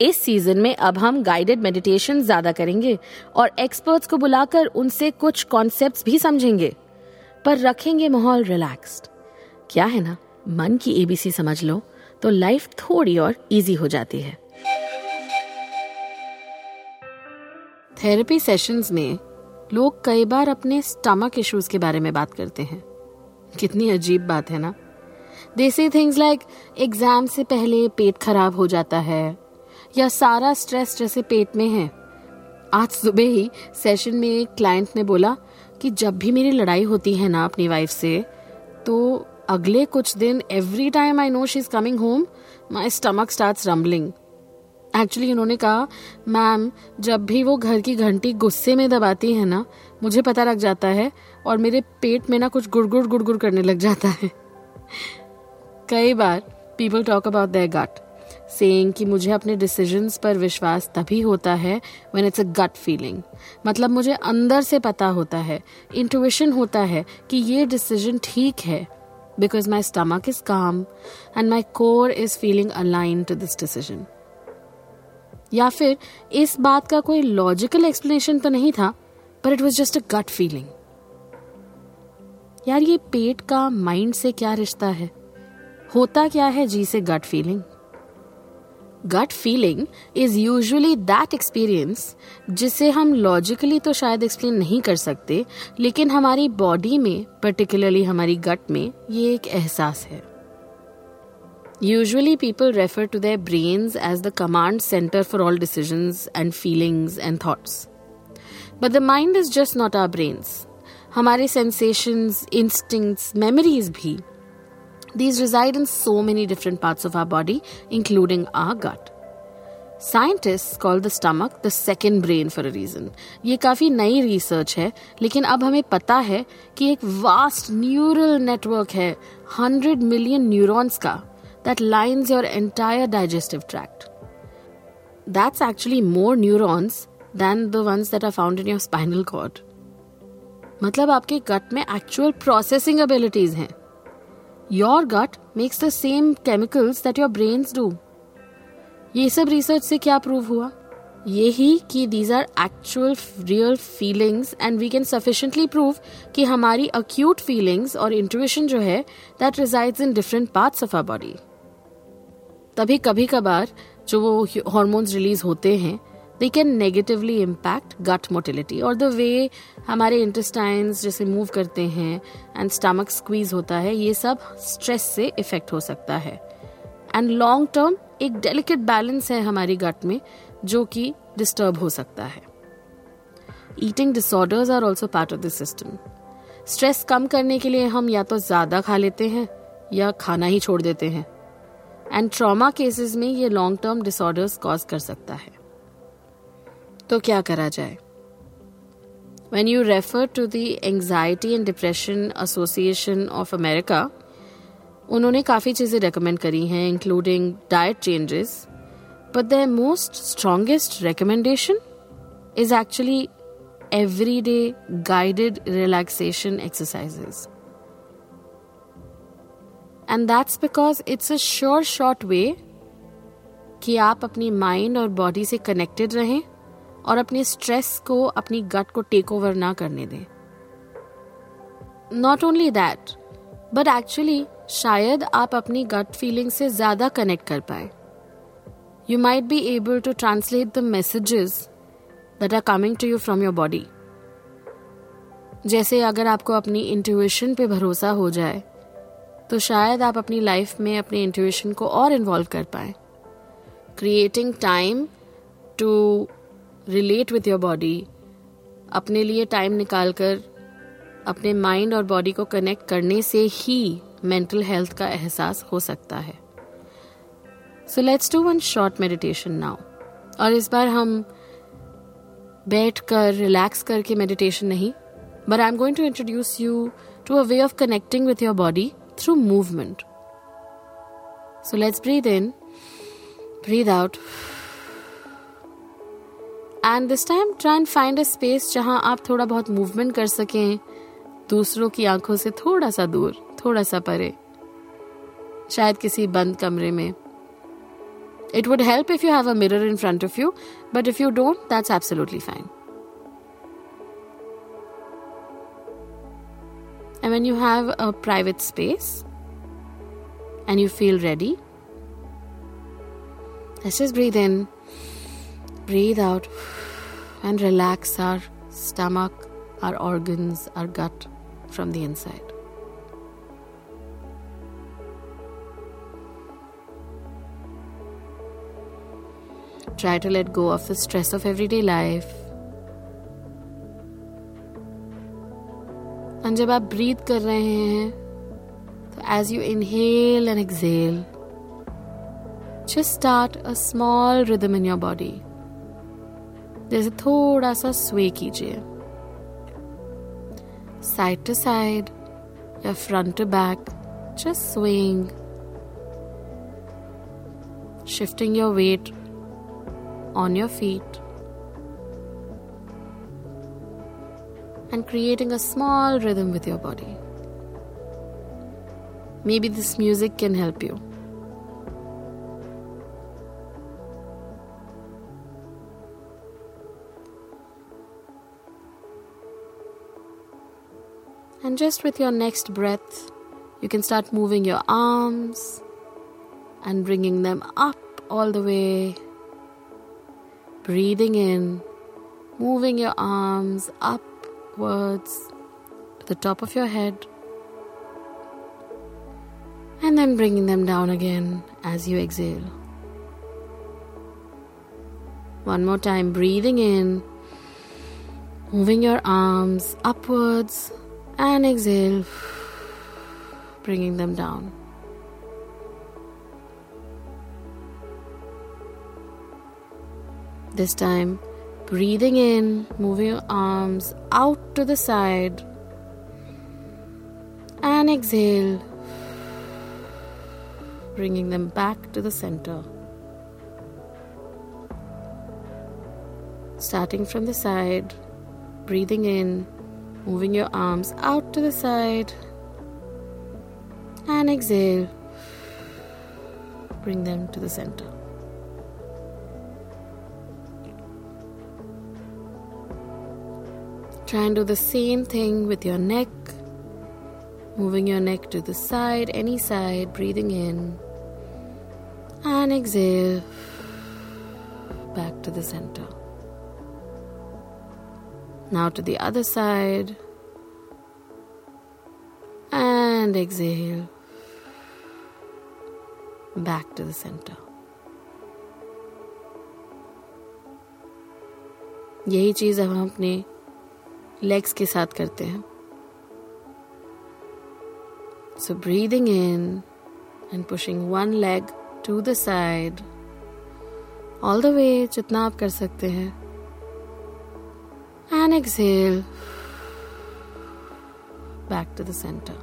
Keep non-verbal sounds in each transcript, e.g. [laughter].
इस सीज़न में अब हम गाइडेड मेडिटेशन ज़्यादा करेंगे और एक्सपर्ट्स को बुलाकर उनसे कुछ कॉन्सेप्ट्स भी समझेंगे। पर रखेंगे माहौल रिलैक्स्ड क्या है ना? मन की एबीसी समझ लो तो लाइफ थोड़ी और इजी हो जाती है। थेरेपी सेशंस में लोग कई बार अपने स्टमक इश्यूज़ के बारे में बात करते हैं। कितनी अजीब बात है ना? दे से थिंग्स लाइक एग्ज़ाम से पहले पेट खराब हो जाता है या सारा स्ट्रेस जैसे पेट में है। आज सुबह ही सेशन में एक क्लाइंट ने बोला कि जब भी मेरी लड़ाई होती है ना अपनी वाइफ से तो अगले कुछ दिन every time I know she is coming home my stomach start rumbling actually उन्होंने कहा मैम जब भी वो घर की घंटी गुस्से में दबाती है ना, मुझे पता लग जाता है और मेरे पेट में ना कुछ गुड़गुड़ गुड़गुड़ करने लग जाता है। [laughs] कई बार people talk about gut saying कि मुझे अपने डिसीजंस पर विश्वास तभी होता है when it's a gut feeling मतलब मुझे अंदर से पता होता है इंट्यूशन होता है कि ये डिसीज़न ठीक है because my stomach is calm and my core is feeling align to this decision या फिर इस बात का कोई लॉजिकल एक्सप्लेनेशन तो नहीं था पर it was just a gut feeling यार ये पेट का माइंड से क्या रिश्ता है? होता क्या है जी से gut feeling gut feeling is usually that experience जिसे हम लॉजिकली तो शायद एक्सप्लेन नहीं कर सकते, लेकिन हमारी बॉडी में पर्टिकुलरली हमारी गट में, ये एक एहसास है। Usually people refer to their brains as the command centre for all decisions and feelings and thoughts but the mind is just not our brains हमारे सेंसेशंस इंस्टिंक्ट्स मेमोरीज भी These reside in so many different parts of our body, including our gut. Scientist call the stomach the second brain for a reason ये काफी नई research है लेकिन अब हमें पता है कि एक वास्ट न्यूरल नेटवर्क है हंड्रेड मिलियन न्यूरॉन्स का that lines your entire digestive tract that's actually more neurons than the ones that are found in your spinal cord मतलब आपके गट में एक्चुअल प्रोसेसिंग एबिलिटीज हैं your gut makes the same chemicals that your brains do ये सब research से क्या prove हुआ? ये ही कि these are actual real feelings and we can sufficiently prove कि हमारी अक्यूट फीलिंग्स और इंट्यूशन जो है that resides in different parts of our body तभी कभी कभार जो वो हॉर्मोन्स रिलीज़ होते हैं they can negatively impact gut motility और द वे हमारे इंटेस्टाइन्स जैसे मूव करते हैं एंड स्टमक स्क्वीज होता है, ये सब स्ट्रेस से इफ़ेक्ट हो सकता है। एंड लॉन्ग टर्म एक डेलिकेट बैलेंस है हमारी गट में जो कि डिस्टर्ब हो सकता है। Eating disorders are also part of this system stress कम करने के लिए हम या तो ज़्यादा खा लेते हैं या खाना ही छोड़ देते हैं। एंड ट्रॉमा केसेस में ये लॉन्ग टर्म डिसऑर्डर्स कॉज कर सकता है। तो क्या करा जाए? When you refer to the anxiety and depression association of America उन्होंने काफ़ी चीज़ें रिकमेंड करी हैं including diet changes but the most strongest recommendation is actually every day guided relaxation exercises and that's because it's a sure short way कि आप अपनी mind और body से कनेक्टेड रहें और अपने स्ट्रेस को, अपनी गट को टेक ओवर ना करने दें। Not only that but actually शायद आप अपनी गट फीलिंग से ज़्यादा कनेक्ट कर पाए। You might be able to translate the messages that are coming to you from your body जैसे अगर आपको अपनी इंट्यूशन पे भरोसा हो जाए तो शायद आप अपनी लाइफ में अपने इंट्यूशन को और इन्वॉल्व कर पाए। Creating time to relate with your body अपने लिए टाइम निकाल कर अपने माइंड और बॉडी को कनेक्ट करने से ही मेंटल हेल्थ का एहसास हो सकता है। So let's do one short meditation now और इस बार हम बैठ कर रिलैक्स करके मेडिटेशन नहीं but I am going to introduce you to a way of connecting with your body through movement so let's breathe in breathe out. And this time try and find a space जहाँ आप थोड़ा बहुत movement कर सकें। दूसरों की आँखों से थोड़ा सा दूर थोड़ा सा परे। शायद किसी बंद कमरे में। It would help if you have a mirror in front of you but if you don't that's absolutely fine And when you have a private space and you feel ready, let's just breathe in, breathe out, and relax our stomach, our organs, our gut from the inside. Try to let go of the stress of everyday life. और जब आप breathe कर रहे हैं तो as you inhale and exhale just start a small rhythm in your body जैसे थोड़ा सा स्वे कीजिए साइड टू साइड या front to back just swing shifting your weight on your feet and creating a small rhythm with your body. Maybe this music can help you. And just with your next breath, you can start moving your arms and bringing them up all the way. Breathing in, moving your arms upwards to the top of your head, and then bringing them down again as you exhale. One more time, breathing in, moving your arms upwards, and exhale, bringing them down. This time, breathing in, moving your arms out to the side, and exhale, bringing them back to the center. Starting from the side, breathing in, moving your arms out to the side, and exhale, bring them to the center. Try and do the same thing with your neck, moving your neck to the side, any side, breathing in, and exhale. Back to the center. Now to the other side, and exhale. Back to the center. यही चीज़ अब हम अपने legs के साथ करते हैं। So breathing in and pushing one leg to the side all the way जितना आप कर सकते हैं। and exhale. Back to the center.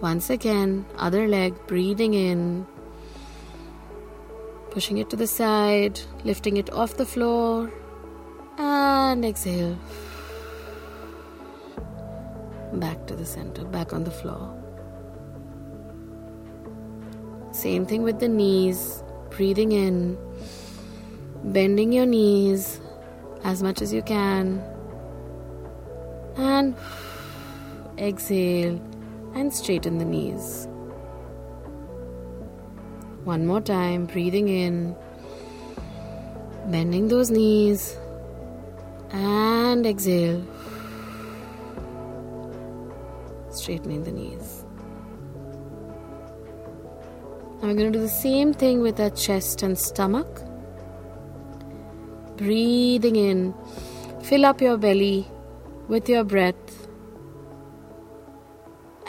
Once again, other leg breathing in, pushing it to the side, lifting it off the floor, and exhale. Back to the center, back on the floor. Same thing with the knees, breathing in, bending your knees, as much as you can, and exhale and straighten the knees. One more time, breathing in, bending those knees, and exhale, straightening the knees. Now we're going to do the same thing with our chest and stomach. Breathing in, fill up your belly with your breath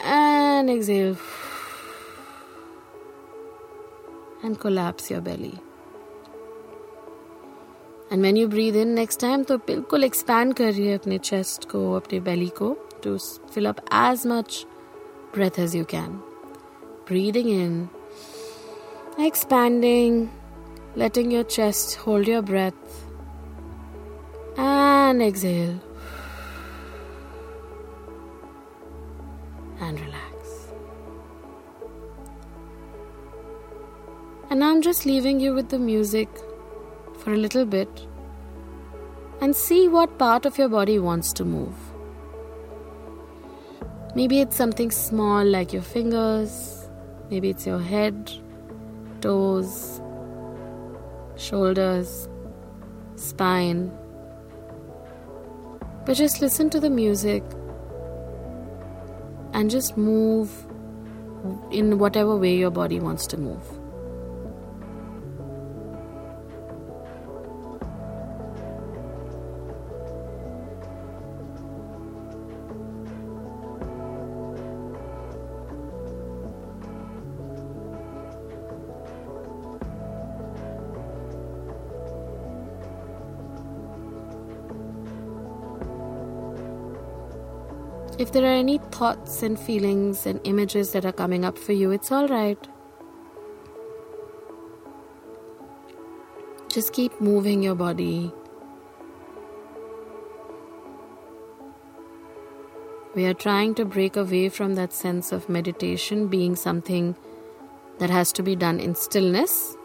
and exhale and collapse your belly. And when you breathe in next time तो बिल्कुल expand कर रही है अपने chest को अपने बेली को to fill up as much breath as you can. Breathing in, expanding, letting your chest hold your breath, and exhale. And relax. And now I'm just leaving you with the music for a little bit and see what part of your body wants to move. Maybe it's something small like your fingers, maybe it's your head, toes, shoulders, spine. But just listen to the music and just move in whatever way your body wants to move. If there are any thoughts and feelings and images that are coming up for you, it's all right. Just keep moving your body. We are trying to break away from that sense of meditation being something that has to be done in stillness.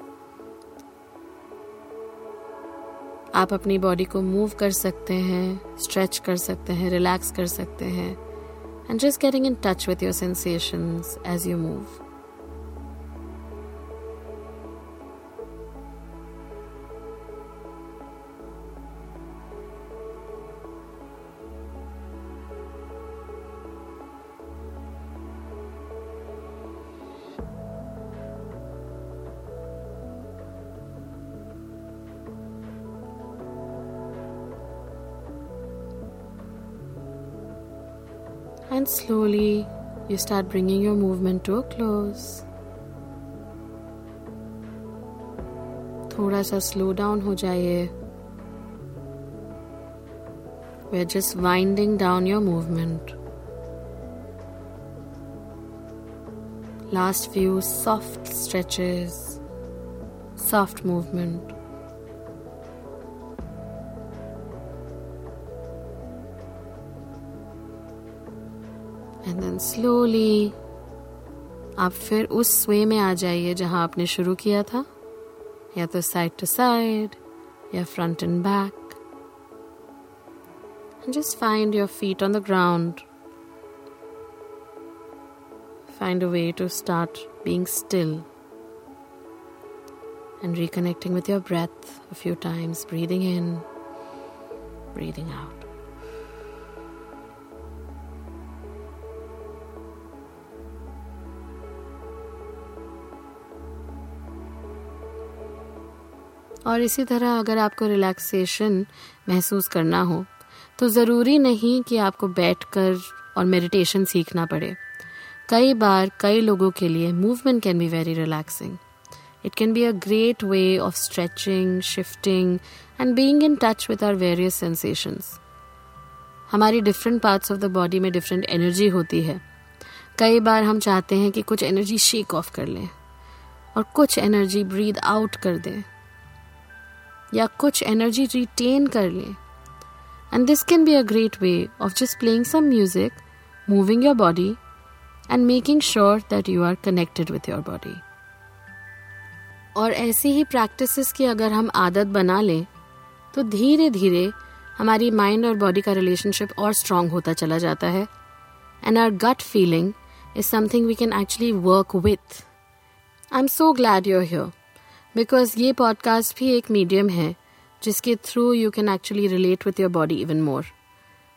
आप अपनी body को move कर सकते हैं stretch कर सकते हैं relax कर सकते हैं and just getting in touch with your sensations as you move. And slowly you start bringing your movement to a close. थोड़ा सा स्लो डाउन हो जाइए We're just winding down your movement. Last few soft stretches, soft movement. And then slowly आप फिर उस स्वे में आ जाइए जहां आपने शुरू किया था या तो साइड टू साइड या front and back just find your feet on the ground find a way to start being still and reconnecting with your breath a few times, breathing in, breathing out. और इसी तरह अगर आपको relaxation महसूस करना हो तो ज़रूरी नहीं कि आपको बैठकर और मेडिटेशन सीखना पड़े। कई बार कई लोगों के लिए movement can be very relaxing it can be a great way of stretching shifting and being in touch with our various sensations हमारी different parts of the body में डिफरेंट एनर्जी होती है। कई बार हम चाहते हैं कि कुछ एनर्जी शेक ऑफ़ कर लें और कुछ एनर्जी ब्रीद आउट कर दें। या कुछ एनर्जी रिटेन कर लें। And this can be a great way of just playing some music moving your body and making sure that you are connected with your body और ऐसी ही प्रैक्टिसेस की अगर हम आदत बना लें तो धीरे धीरे हमारी माइंड और बॉडी का रिलेशनशिप और स्ट्रांग होता चला जाता है। And our gut feeling is something we can actually work with I am so glad you're here because ये पॉडकास्ट भी एक मीडियम है, जिसके through you can actually relate with your body even more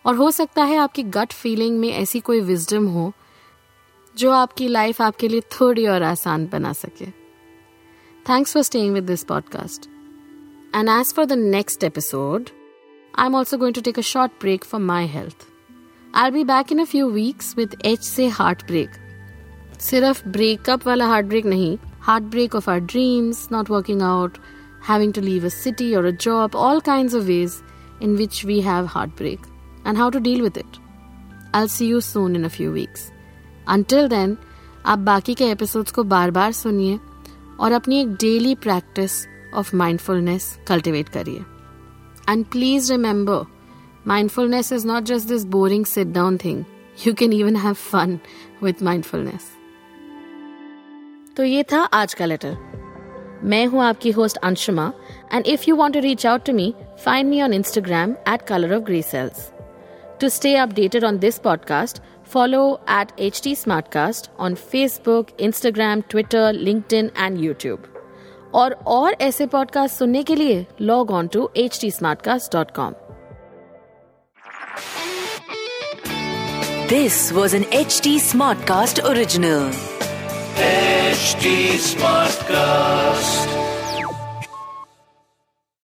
और हो सकता है आपकी गट फीलिंग में ऐसी कोई विजडम हो, जो आपकी लाइफ आपके लिए थोड़ी और आसान बना सके. Thanks for staying with this podcast and as for the next episode I am also going to take a short break for my health I be back in a few weeks with H से heart break सिर्फ़ breakup वाला heart break नहीं heartbreak of our dreams not working out, having to leave a city or a job, all kinds of ways in which we have heartbreak, and how to deal with it. I'll see you soon in a few weeks. Until then, आप बाकी के episodes को बार बार सुनिए और अपनी एक daily practice of mindfulness cultivate करिए and please remember mindfulness is not just this boring sit down thing you can even have fun with mindfulness तो ये था आज का लेटर मैं हूँ आपकी host Anshuma and if you want to reach out to me find me on Instagram at colour of grey cells to stay updated on this podcast follow at HT Smartcast on Facebook, Instagram, Twitter, LinkedIn and YouTube. और और ऐसे podcast सुनने के लिए log on to H T This was an HT Smartcast original. HT Smartcast.